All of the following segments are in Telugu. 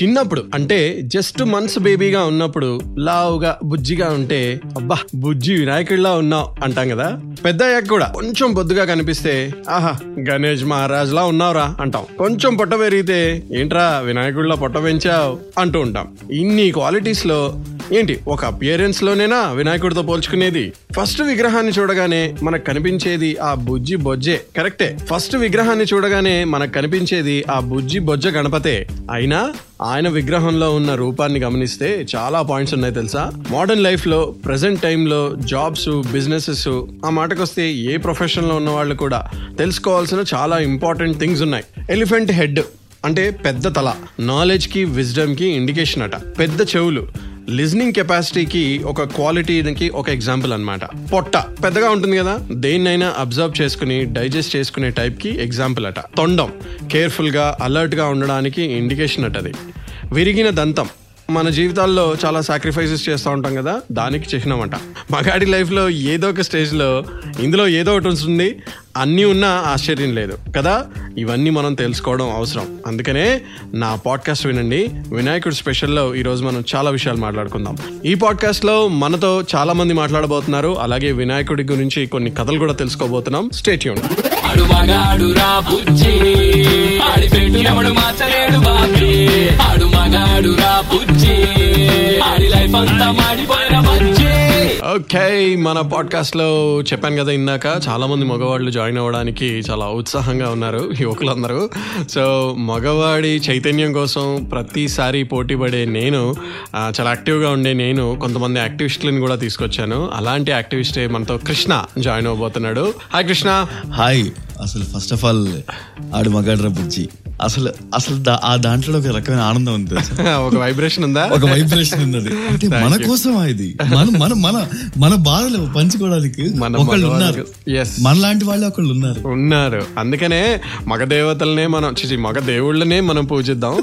చిన్నప్పుడు అంటే జస్ట్ మంత్స్ బేబీగా ఉన్నప్పుడు లావుగా బుజ్జిగా ఉంటే అబ్బా బుజ్జి వినాయకుడిలా ఉన్నావు అంటాం కదా. పెద్ద అయ్యాక కూడా కొంచెం బొద్దుగా కనిపిస్తే ఆహా గణేష్ మహారాజ్ లా ఉన్నావురా అంటాం. కొంచెం పొట్ట పెరిగితే ఏంట్రా వినాయకుడిలా పొట్ట పెంచావు అంటూ ఉంటాం. ఇన్ని క్వాలిటీస్లో ఏంటి? ఒక అపియరెన్స్ లోనేనా వినాయకుడితో పోల్చుకునేది? ఫస్ట్ విగ్రహాన్ని చూడగానే మనకు కనిపించేది ఆ బుజ్జి బొజ్జే. కరెక్టే ఫస్ట్ విగ్రహాన్ని చూడగానే మనకు కనిపించేది ఆ బుజ్జి బొజ్జ గణపతే. అయినా ఆయన విగ్రహంలో ఉన్న రూపాన్ని గమనిస్తే చాలా పాయింట్స్ ఉన్నాయి తెలుసా? మోడర్న్ లైఫ్లో ప్రెసెంట్ టైంలో జాబ్స్ బిజినెసెస్ ఆ మాటకొస్తే ఏ ప్రొఫెషన్లో ఉన్న వాళ్ళు కూడా తెలుసుకోవాల్సిన చాలా ఇంపార్టెంట్ థింగ్స్ ఉన్నాయి. ఎలిఫెంట్ హెడ్ అంటే పెద్ద తల. నాలెడ్జ్కి విజ్డమ్కి ఇండికేషన్ అట. పెద్ద చెవులు. లిజనింగ్ కెపాసిటీకి ఒక క్వాలిటీకి ఒక ఎగ్జాంపుల్ అనమాట పొట్ట. పెద్దగా ఉంటుంది కదా? దేన్నైనా అబ్జర్వ్ చేసుకుని డైజెస్ట్ చేసుకునే టైప్కి ఎగ్జాంపుల్ అట. తొండం. కేర్ఫుల్గా అలర్ట్గా ఉండడానికి ఇండికేషన్ అటది అది. విరిగిన దంతం. మన జీవితాల్లో చాలా సాక్రిఫైసెస్ చేస్తూ ఉంటాం కదా దానికి చిహ్నం అంట. మగాడి లైఫ్లో ఏదో ఒక స్టేజ్లో ఇందులో ఏదో ఒకటి ఉంటుంది అన్నీ ఉన్నా ఆశ్చర్యం లేదు. కదా? ఇవన్నీ మనం తెలుసుకోవడం అవసరం. అందుకనే నా పాడ్కాస్ట్ వినండి. వినాయకుడు స్పెషల్లో ఈరోజు మనం చాలా విషయాలు మాట్లాడుకుందాం. ఈ పాడ్కాస్ట్లో మనతో చాలా మంది మాట్లాడబోతున్నారు. అలాగే వినాయకుడి గురించి కొన్ని కథలు కూడా తెలుసుకోబోతున్నాం. స్టేట్యూన్ ఆడు మగాడు రా బుజ్జి. ఆడి బాబీ. ఆడు మగాడు రా బుజ్జి. ఓకే మన పాడ్కాస్ట్లో చెప్పాను కదా ఇందాక చాలా మంది మగవాళ్ళు జాయిన్ అవ్వడానికి చాలా ఉత్సాహంగా ఉన్నారు యువకులందరూ సో మగవాడి చైతన్యం కోసం ప్రతిసారి పోటీ పడే నేను చాలా యాక్టివ్గా ఉండే నేను కొంతమంది యాక్టివిస్టులను కూడా తీసుకొచ్చాను. అలాంటి యాక్టివిస్టే మనతో కృష్ణ జాయిన్ అవ్వబోతున్నాడు. హాయ్ కృష్ణ. హాయ్ అసలు first of all Aadu Magaadra Bujji. అసలు అసలు ఆ దాంట్లో ఒక రకమైన ఆనందం ఉంది? ఒక వైబ్రేషన్ ఉందా? ఒక వైబ్రేషన్ ఉన్నది అంటే Thank మన. కోసం ఇది? మన మన మన మన బాధలు పంచుకోవడానికి మన ఒకళ్ళు ఉన్నారు. మగవాళ్ళకి- yes. మన లాంటి వాళ్ళు ఒకళ్ళు ఉన్నారు. ఉన్నారు. అందుకనే మగ దేవతలనే మనం చిచి మగ దేవుళ్ళనే మనం పూజిద్దాం.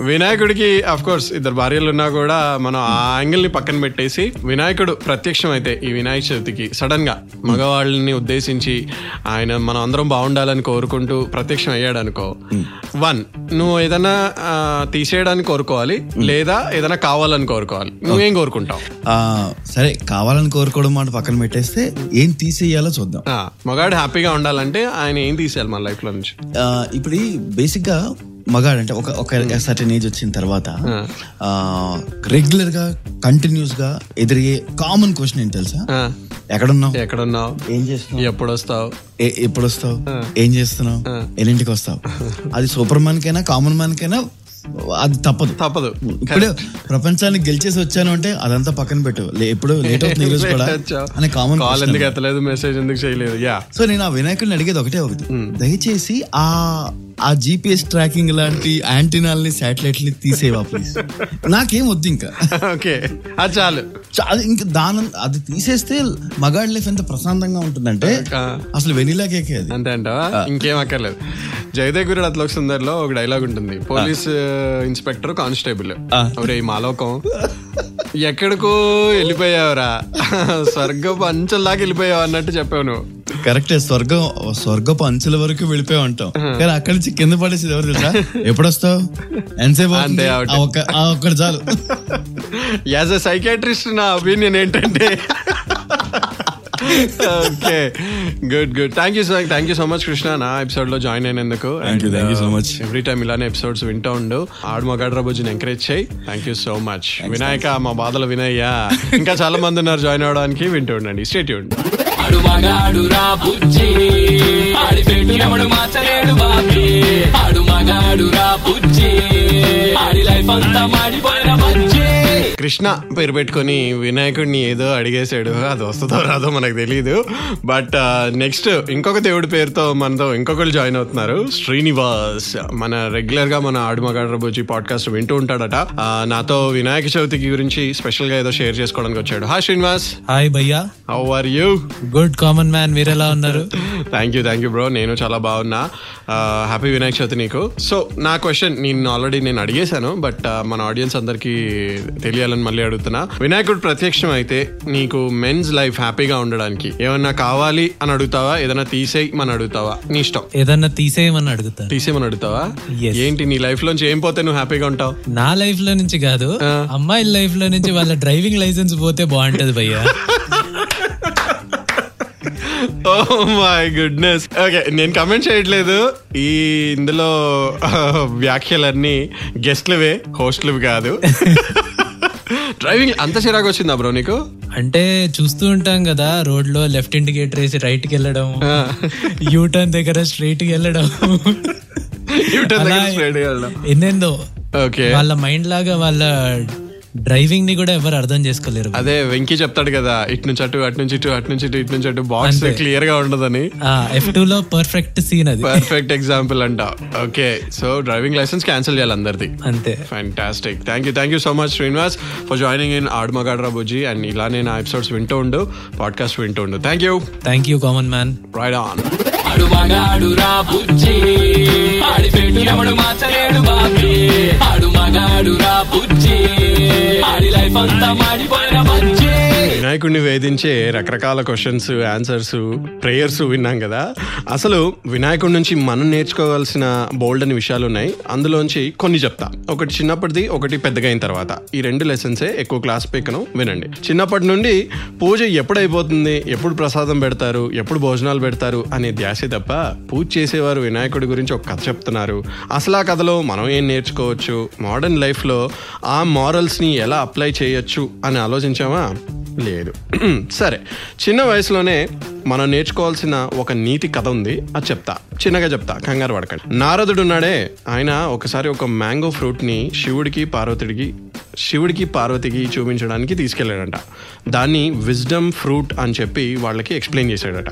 వినాయకుడికి అఫ్ కోర్స్ ఇద్దరు భార్యలు ఉన్నా కూడా మనం ఆ యాంగిల్ని పక్కన పెట్టేసి వినాయకుడు ప్రత్యక్షం అయితే ఈ వినాయక చవితికి సడన్గా మగవాళ్ళని ఉద్దేశించి ఆయన మనం అందరం బాగుండాలని కోరుకుంటూ ప్రత్యక్షం అయ్యాడు అనుకో వన్ నువ్వు ఏదైనా తీసేయడానికి కోరుకోవాలి లేదా ఏదైనా కావాలని కోరుకోవాలి. నువ్వేం కోరుకుంటావు? సరే కావాలని కోరుకోవడం మాట పక్కన పెట్టేస్తే ఏం తీసేయాలో చూద్దాం. మగాడు హ్యాపీగా ఉండాలంటే ఆయన ఏం తీసేయాలి మన లైఫ్లో నుంచి ఇప్పుడు బేసిక్గా మగాడు అంటే ఒక ఒక సర్టన్ ఏజ్ వచ్చిన తర్వాత రెగ్యులర్గా కంటిన్యూస్గా ఎదురయ్యే కామన్ క్వశ్చన్ ఏంటి తెలుసా? ఎక్కడున్నావు? ఎక్కడున్నావు? ఏం చేస్తున్నావు? ఎప్పుడు వస్తావు ఏ- ఎప్పుడు వస్తావు ఏం చేస్తున్నావు? ఎన్నింటికి వస్తావు అది సూపర్ మ్యాన్ కైనా కామన్ మ్యాన్ కైనా అది తప్పదు. తప్పదు. ఇప్పుడు ప్రపంచాన్ని గెలిచేసి వచ్చాను అంటే అదంతా పక్కన పెట్టు. ఎప్పుడు లేట్ అవుతుంది ఈ రోజు కూడా అని కామన్ కాల్ ఎందుకు ఎత్తలేదు మెసేజ్ ఎందుకు చేయలేదు? యా. సో నేను ఆ వినాయకుడిని అడిగేది ఒకటే ఒకటి. దయచేసి ఆ ఆ జీపీఎస్ ట్రాకింగ్ లాంటి యాంటీనాల్ని శాటిలైట్ని తీసేవా ప్లీజ్ నాకేం వద్దు ఇంకా. ఓకే. అది చాలు. చా- అది ఇంకా దాని అది తీసేస్తే మగాడి లైఫ్ ఎంత ప్రశాంతంగా ఉంటుందంటే. అసలు వెనిలా కేకే అది. అంతే అంటావా? ఇంకేం అక్కర్లేదు. జయదేగురు అత్లోక్ సుందర్లో ఒక డైలాగ్ ఉంటుంది. Police inspector constable. ఒరే మాలోకం. ఎక్కడికో వెళ్ళిపోయావురా. స్వర్గపు అంచెల్లాగా వెళ్ళిపోయావు అన్నట్టు చెప్పావు నువ్వు. కరెక్టే స్వర్గం స్వర్గపు అంచుల వరకు వెళ్ళిపోయి ఉంటాం కానీ అక్కడి నుంచి కింద పడేసి ఎవరు తెలుసా? ఎప్పుడు వస్తావు ఎంతసేపు అవుతుంది? అంతే, అవుట్. ఆ ఒక్క ఆ ఒక్కటి చాలు. యాజ్ అ సైకాట్రిస్ట్ నా ఒపీనియన్ ఏంటంటే okay good good thank you sir thank you so much Krishna నా ఎపిసోడ్లో జాయిన్ అయినందుకు. Thank you so much every time ఇలానే ఎపిసోడ్స్ వింటూ ఉండు. ఆడు మగాడు బుజ్జిని ఎంకరేజ్ చేయి. Thank you so much Vinayaka మా బాధలు వినయ్యా. ఇంకా చాలా మంది ఉన్నారు జాయిన్ అవడానికి. వింటూ ఉండండి. స్టేట్ ఆడు మాడిపోయిన బుజ్జి. కృష్ణ పేరు పెట్టుకొని వినాయకుడిని ఏదో అడిగేశాడు. అది వస్తుందో రాదో మనకు తెలియదు బట్ నెక్స్ట్ ఇంకొక దేవుడి పేరుతో మనతో ఇంకొకరు జాయిన్ అవుతున్నారు. శ్రీనివాస్ మన రెగ్యులర్గా మన ఆడుమగాడ్ర బుజ్జి పాడ్కాస్ట్ వింటూ ఉంటాడట. ఆ, నాతో వినాయక చవితికి గురించి స్పెషల్గా ఏదో షేర్ చేసుకోవడానికి వచ్చాడు. హాయ్ శ్రీనివాస్. హాయ్ భయ్యా. How are you good common man మీరు ఎలా ఉన్నారు? Thank you thank you bro నేను చాలా బాగున్నా. హ్యాపీ వినాయక చవితి నీకు. సో నా క్వశ్చన్ నేను ఆల్రెడీ నేను అడిగేశాను బట్ మన ఆడియన్స్ అందరికీ తెలియాలని మళ్ళీ అడుగుతున్నా. వినాయకుడు ప్రత్యక్షం అయితే నీకు మెన్స్ లైఫ్ హ్యాపీగా ఉండడానికి. ఏమన్నా కావాలి అని అడుగుతావా? ఏదైనా తీసేయి అని అడుగుతావా? నీ ఇష్టం. ఏదన్నా తీసేయమని అడుగుతా. తీసేయమని అడుగుతావా. ఏంటి నీ లైఫ్ లోంచి ఏం పోతే నువ్వు హ్యాపీగా ఉంటావు? నా లైఫ్లో నుంచి కాదు. అమ్మాయిల లైఫ్లో నుంచి వాళ్ళ డ్రైవింగ్ లైసెన్స్ పోతే బాగుంటది భయ్యా. ఓ మై గుడ్నెస్ ఓకే నేను కమెంట్ చేయట్లేదు. ఈ ఇందులో వ్యాఖ్యలన్నీ గెస్ట్లవే హోస్ట్లవి కాదు. డ్రైవింగ్ అంత చిరాకు వచ్చిందా బ్రో నీకు? అంటే చూస్తూ ఉంటాం కదా రోడ్లో లెఫ్ట్ ఇండికేటర్ వేసి రైట్కి వెళ్ళడం యూ టర్న్ దగ్గర స్ట్రైట్కి వెళ్ళడం దగ్గర గా వెళ్ళడం. ఎన్నెందో. ఓకే. వాళ్ళ మైండ్ లాగా వాళ్ళ డ్రైవింగ్ని కూడా ఎవరు అర్థం చేసుకోలేరు అదే వెంకీ చెప్తాడు కదా ఇటు నుంచి అటు అటు నుంచి ఇటు అటు నుంచి ఇటు ఇటు నుంచి అటు. బాక్స్. క్లియర్గా ఉండదని. ఎఫ్ టూ లో పర్ఫెక్ట్ సీన్ అది. పర్ఫెక్ట్ ఎగ్జాంపుల్ అంట. Okay so driving license cancel చేయాలి అందరిది. అంతే. Fantastic thank you thank you so much Srinivas for joining in Aadu Magaadra Bujji and ఇలానే నా ఎపిసోడ్స్ వింటూ ఉండు పాడ్కాస్ట్ వింటూ ఉండు. Thank you thank you common man right on ఆడు మగాడు రా బుజ్జి ఆడి పెట్టు ఎవడు మార్చలేడు బాబీ. ఆడు మగాడు రా బుజ్జి. ఆడి లైఫ్ అంతా మాడిపోయిన బజ్జి వినాయకుడిని వేధించే రకరకాల క్వశ్చన్స్ ఆన్సర్స్ ప్రేయర్స్ విన్నాం కదా. అసలు వినాయకుడి నుంచి మనం నేర్చుకోవాల్సిన బోల్డ్ అని విషయాలు ఉన్నాయి. అందులోంచి కొన్ని చెప్తా. ఒకటి చిన్నప్పటిది ఒకటి పెద్దగా అయిన తర్వాత. ఈ రెండు లెసన్సే ఎక్కువ క్లాస్ పీకను వినండి. చిన్నప్పటి నుండి పూజ ఎప్పుడు అయిపోతుంది ఎప్పుడు ప్రసాదం పెడతారు ఎప్పుడు భోజనాలు పెడతారు అనే ధ్యాసే తప్ప పూజ చేసేవారు వినాయకుడి గురించి ఒక కథ చెప్తున్నారు. అసలు ఆ కథలో మనం ఏం నేర్చుకోవచ్చు? మోడర్న్ లైఫ్లో ఆ మారల్స్ని ఎలా అప్లై చేయొచ్చు అని ఆలోచించామా లేదు. సరే చిన్న వయసులోనే మనం నేర్చుకోవాల్సిన ఒక నీతి కథ ఉంది అది చెప్తా. చిన్నగా చెప్తా కంగారు పడకండి. నారదుడు ఉన్నాడే ఆయన ఒకసారి ఒక మ్యాంగో ఫ్రూట్ని శివుడికి పార్వతుడికి శివుడికి పార్వతికి చూపించడానికి తీసుకెళ్ళాడంట. దాన్ని విజ్డమ్ ఫ్రూట్ అని చెప్పి వాళ్ళకి ఎక్స్ప్లెయిన్ చేశాడట.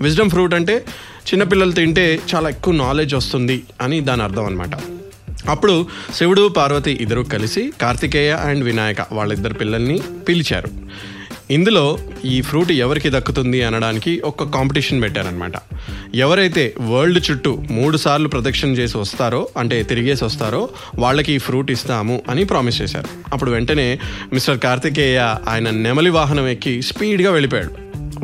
విజ్డమ్ ఫ్రూట్ అంటే చిన్నపిల్లలు తింటే చాలా ఎక్కువ నాలెడ్జ్ వస్తుంది అని దాని అర్థం అనమాట అప్పుడు శివుడు పార్వతి ఇద్దరు కలిసి కార్తికేయ అండ్ వినాయక వాళ్ళిద్దరు పిల్లల్ని పిలిచారు. ఇందులో ఈ ఫ్రూట్ ఎవరికి దక్కుతుంది అనడానికి ఒక కాంపిటీషన్ పెట్టారనమాట ఎవరైతే వరల్డ్ చుట్టూ మూడు సార్లు ప్రదక్షిణ చేసి వస్తారో అంటే తిరిగేసి వస్తారో వాళ్ళకి ఈ ఫ్రూట్ ఇస్తాము అని ప్రామిస్ చేశారు. అప్పుడు వెంటనే మిస్టర్ కార్తికేయ ఆయన నెమలి వాహనం ఎక్కి స్పీడ్గా వెళ్ళిపోయాడు.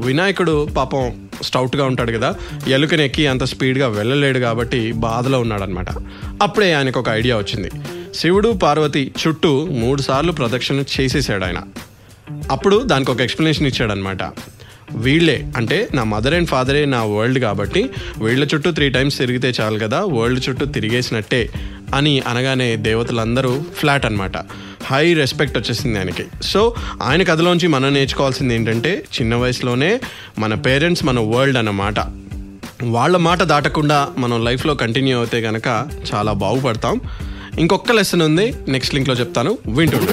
వినాయకుడు పాపం స్టౌట్గా ఉంటాడు కదా ఎలుకని ఎక్కి అంత స్పీడ్గా వెళ్ళలేడు కాబట్టి బాధలో ఉన్నాడనమాట అప్పుడే ఆయనకు ఒక ఐడియా వచ్చింది. శివుడు పార్వతి చుట్టూ మూడు సార్లు ప్రదక్షిణ చేసేసాడు ఆయన. అప్పుడు దానికి ఒక ఎక్స్ప్లెనేషన్ ఇచ్చాడనమాట వీళ్ళే అంటే నా మదర్ అండ్ ఫాదరే నా వరల్డ్ కాబట్టి వీళ్ళ చుట్టూ త్రీ టైమ్స్ తిరిగితే చాలు కదా వరల్డ్ చుట్టూ తిరిగేసినట్టే అని అనగానే దేవతలందరూ ఫ్లాట్ అనమాట హై రెస్పెక్ట్ వచ్చేసింది ఆయనకి. సో ఆయన కథలోంచి మనం నేర్చుకోవాల్సింది ఏంటంటే చిన్న వయసులోనే మన పేరెంట్స్ మన వరల్డ్ అన్నమాట. వాళ్ళ మాట దాటకుండా మనం లైఫ్లో కంటిన్యూ అవుతే గనక చాలా బాగుపడతాం. ఇంకొక లెసన్ ఉంది నెక్స్ట్ లింక్లో చెప్తాను. వింటుండే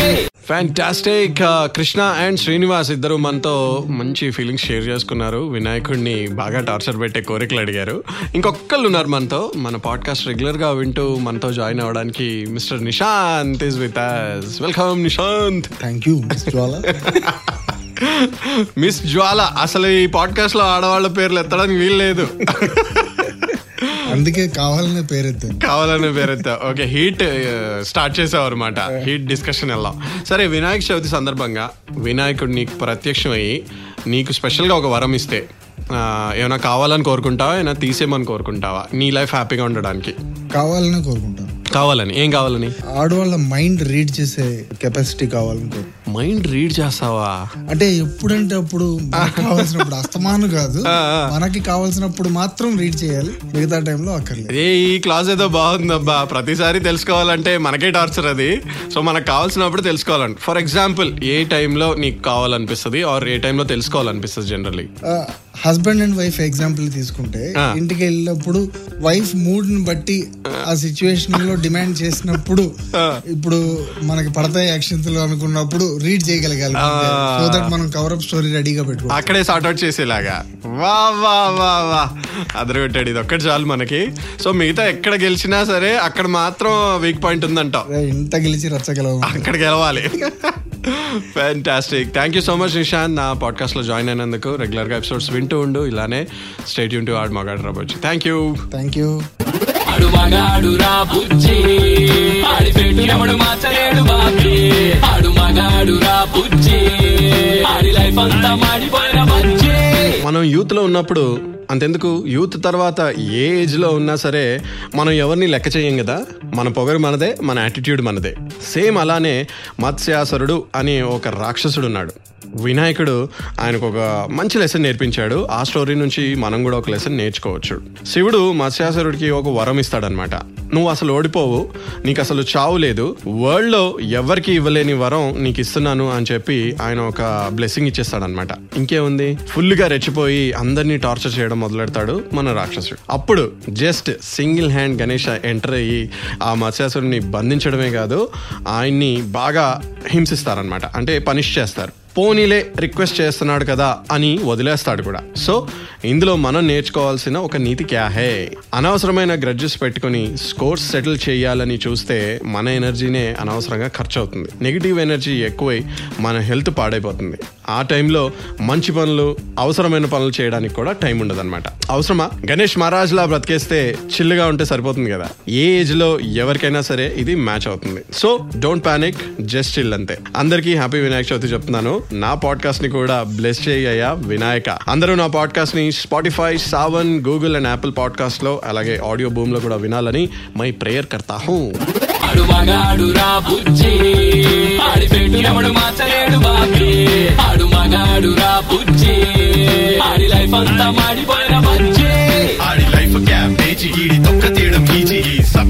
ఫ్యాంటాస్టిక్ కృష్ణ అండ్ శ్రీనివాస్ ఇద్దరు మనతో మంచి ఫీలింగ్స్ షేర్ చేసుకున్నారు. వినాయకుడిని బాగా టార్చర్ పెట్టే కోరికలు అడిగారు. ఇంకొకళ్ళు ఉన్నారు మనతో. మన పాడ్కాస్ట్ రెగ్యులర్గా వింటూ మనతో జాయిన్ అవ్వడానికి mister Nishant is with us welcome Nishant thank you miss Jwala అసలు ఈ పాడ్కాస్ట్లో ఆడవాళ్ళ పేర్లు ఎత్తడానికి వీలు లేదు. అందుకే కావాలనే పేరెత్తాను కావాలనే పేరెత్తా. ఓకే హీట్ స్టార్ట్ చేసావు అనమాట హీట్ డిస్కషన్ వెళ్దాం. సరే వినాయక చవితి సందర్భంగా వినాయకుడు నీకు ప్రత్యక్షం అయ్యి నీకు స్పెషల్గా ఒక వరం ఇస్తే ఏమైనా కావాలని కోరుకుంటావా? ఏమైనా తీసేయమని కోరుకుంటావా? నీ లైఫ్ హ్యాపీగా ఉండడానికి. కావాలనే కోరుకుంటాను. కావాలని? ఏం కావాలని? ఆడవాళ్ళ మైండ్ రీడ్ చేసే కెపాసిటీ కావాలని కోరు మైండ్ రీడ్ చేస్తావా? అంటే ఎప్పుడంటే అప్పుడు కావాల్సినప్పుడు అస్తమాను కాదు. మనకి కావాల్సినప్పుడు మాత్రం రీడ్ చేయాలి. మిగతా టైంలో అక్కర్లేదు. ఏ ఈ క్లాస్ ఏదో బాగుందబ్బా. ప్రతిసారి తెలుసుకోవాలంటే మనకే టార్చర్ అది. సో మనకు కావాల్సినప్పుడు తెలుసుకోవాలండి. ఫర్ ఎగ్జాంపుల్ ఏ టైంలో నీకు కావాలనిపిస్తుంది? ఆర్ ఏ టైంలో తెలుసుకోవాలనిపిస్తుంది జనరల్లీ ఆ, హస్బెండ్ అండ్ వైఫ్ ఎగ్జాంపుల్ తీసుకుంటే. ఇంటికి వెళ్ళినప్పుడు వైఫ్ మూడ్ని బట్టి ఆ సిచ్యువేషన్లో డిమాండ్ చేసినప్పుడు ఇప్పుడు మనకి పడతాయి అక్షంతలు అనుకున్నప్పుడు రీడ్ చేయగలగాలి. సో దట్ మనం కవరప్ స్టోరీ రెడీగా పెట్టుకో అక్కడే సార్ట్అవుట్ చేసేలాగా. వా వా వా వా. అదరగొట్టాడు. ఇది ఒక్కటి చాలు మనకి. సో మిగతా ఎక్కడ గెలిచినా సరే అక్కడ మాత్రం వీక్ పాయింట్ ఉందంటావు రే, ఇంత గెలిచి రచ్చగలవు అక్కడ గెలవాలి. Fantastic thank you so much Nishant నా పాడ్కాస్ట్లో జాయిన్ అయినందుకు రెగ్యులర్గా ఎపిసోడ్స్ వింటూ ఉండు. ఇలానే స్టేట్ యూన్ టు ఆడ్ మగాడు రాబోచ్చు. థ్యాంక్ యూ థ్యాంక్ యూ ఆడు మగాడు రా బుజ్జి ఆడి పెట్టు ఎవడు మార్చలేడు బాబీ. ఆడు మగాడు రా బుజ్జి ఆడి లైఫ్ అంతా మాడిపోయిన బజ్జి మనం యూత్లో ఉన్నప్పుడు అంతెందుకు? యూత్ తర్వాత ఏ ఏజ్లో ఉన్నా సరే మనం ఎవరిని లెక్క చేయం కదా? మన పొగరు మనదే మన యాటిట్యూడ్ మనదే. సేమ్ అలానే మత్స్యాసురుడు అని ఒక రాక్షసుడు ఉన్నాడు వినాయకుడు ఆయనకు ఒక మంచి లెసన్ నేర్పించాడు. ఆ స్టోరీ నుంచి మనం కూడా ఒక లెసన్ నేర్చుకోవచ్చు. శివుడు మత్స్యాసురుడికి ఒక వరం ఇస్తాడనమాట నువ్వు అసలు ఓడిపోవు నీకు అసలు చావు లేదు. వరల్డ్లో ఎవరికి ఇవ్వలేని వరం నీకు ఇస్తున్నాను అని చెప్పి ఆయన ఒక బ్లెస్సింగ్ ఇచ్చేస్తాడనమాట ఇంకేముంది? ఫుల్గా రెచ్చిపోయి అందరినీ టార్చర్ చేయడం మొదలెడతాడు మన రాక్షసుడు. అప్పుడు just single hand Ganesha enter అయ్యి ఆ మత్స్యాసురుడిని బంధించడమే కాదు ఆయన్ని బాగా హింసిస్తారనమాట అంటే పనిష్ చేస్తారు. పోనీలే రిక్వెస్ట్ చేస్తున్నాడు కదా అని వదిలేస్తాడు కూడా. సో ఇందులో మనం నేర్చుకోవాల్సిన ఒక నీతి క్యాహే అనవసరమైన గ్రడ్జెస్ పెట్టుకుని కోర్స్ సెటిల్ చేయాలని చూస్తే మన ఎనర్జీనే అనవసరంగా ఖర్చు అవుతుంది నెగిటివ్ ఎనర్జీ ఎక్కువై మన హెల్త్ పాడైపోతుంది. ఆ టైంలో మంచి పనులు అవసరమైన పనులు చేయడానికి కూడా టైం ఉండదు అనమాట అవసరమా? గణేష్ మహారాజ్ లా బ్రతికేస్తే చిల్లుగా ఉంటే సరిపోతుంది కదా. ఏ ఏజ్లో ఎవరికైనా సరే ఇది మ్యాచ్ అవుతుంది. So don't panic just chill అంతే. అందరికీ హ్యాపీ వినాయక చవితి చెప్తున్నాను. నా పాడ్కాస్ట్ని కూడా బ్లెస్ చేయ్యా వినాయక. అందరూ నా పాడ్కాస్ట్ని Spotify Saavn Google and Apple పాడ్కాస్ట్లో అలాగే ఆడియో బూమ్లో కూడా వినాలని మై ప్రేయర్ కర్తా హూ. ఆడు మగాడు రా బుజ్జి. ఆడి పెట్టు ఎవడు మార్చలేడు బాబీ ఆడు మగాడు రా బుజ్జి. ఆడి లైఫ్ అంతా మాడిపోయిన మంచి ఆడి లైఫ్ క్యాంపేజీ ఈడి తొక్క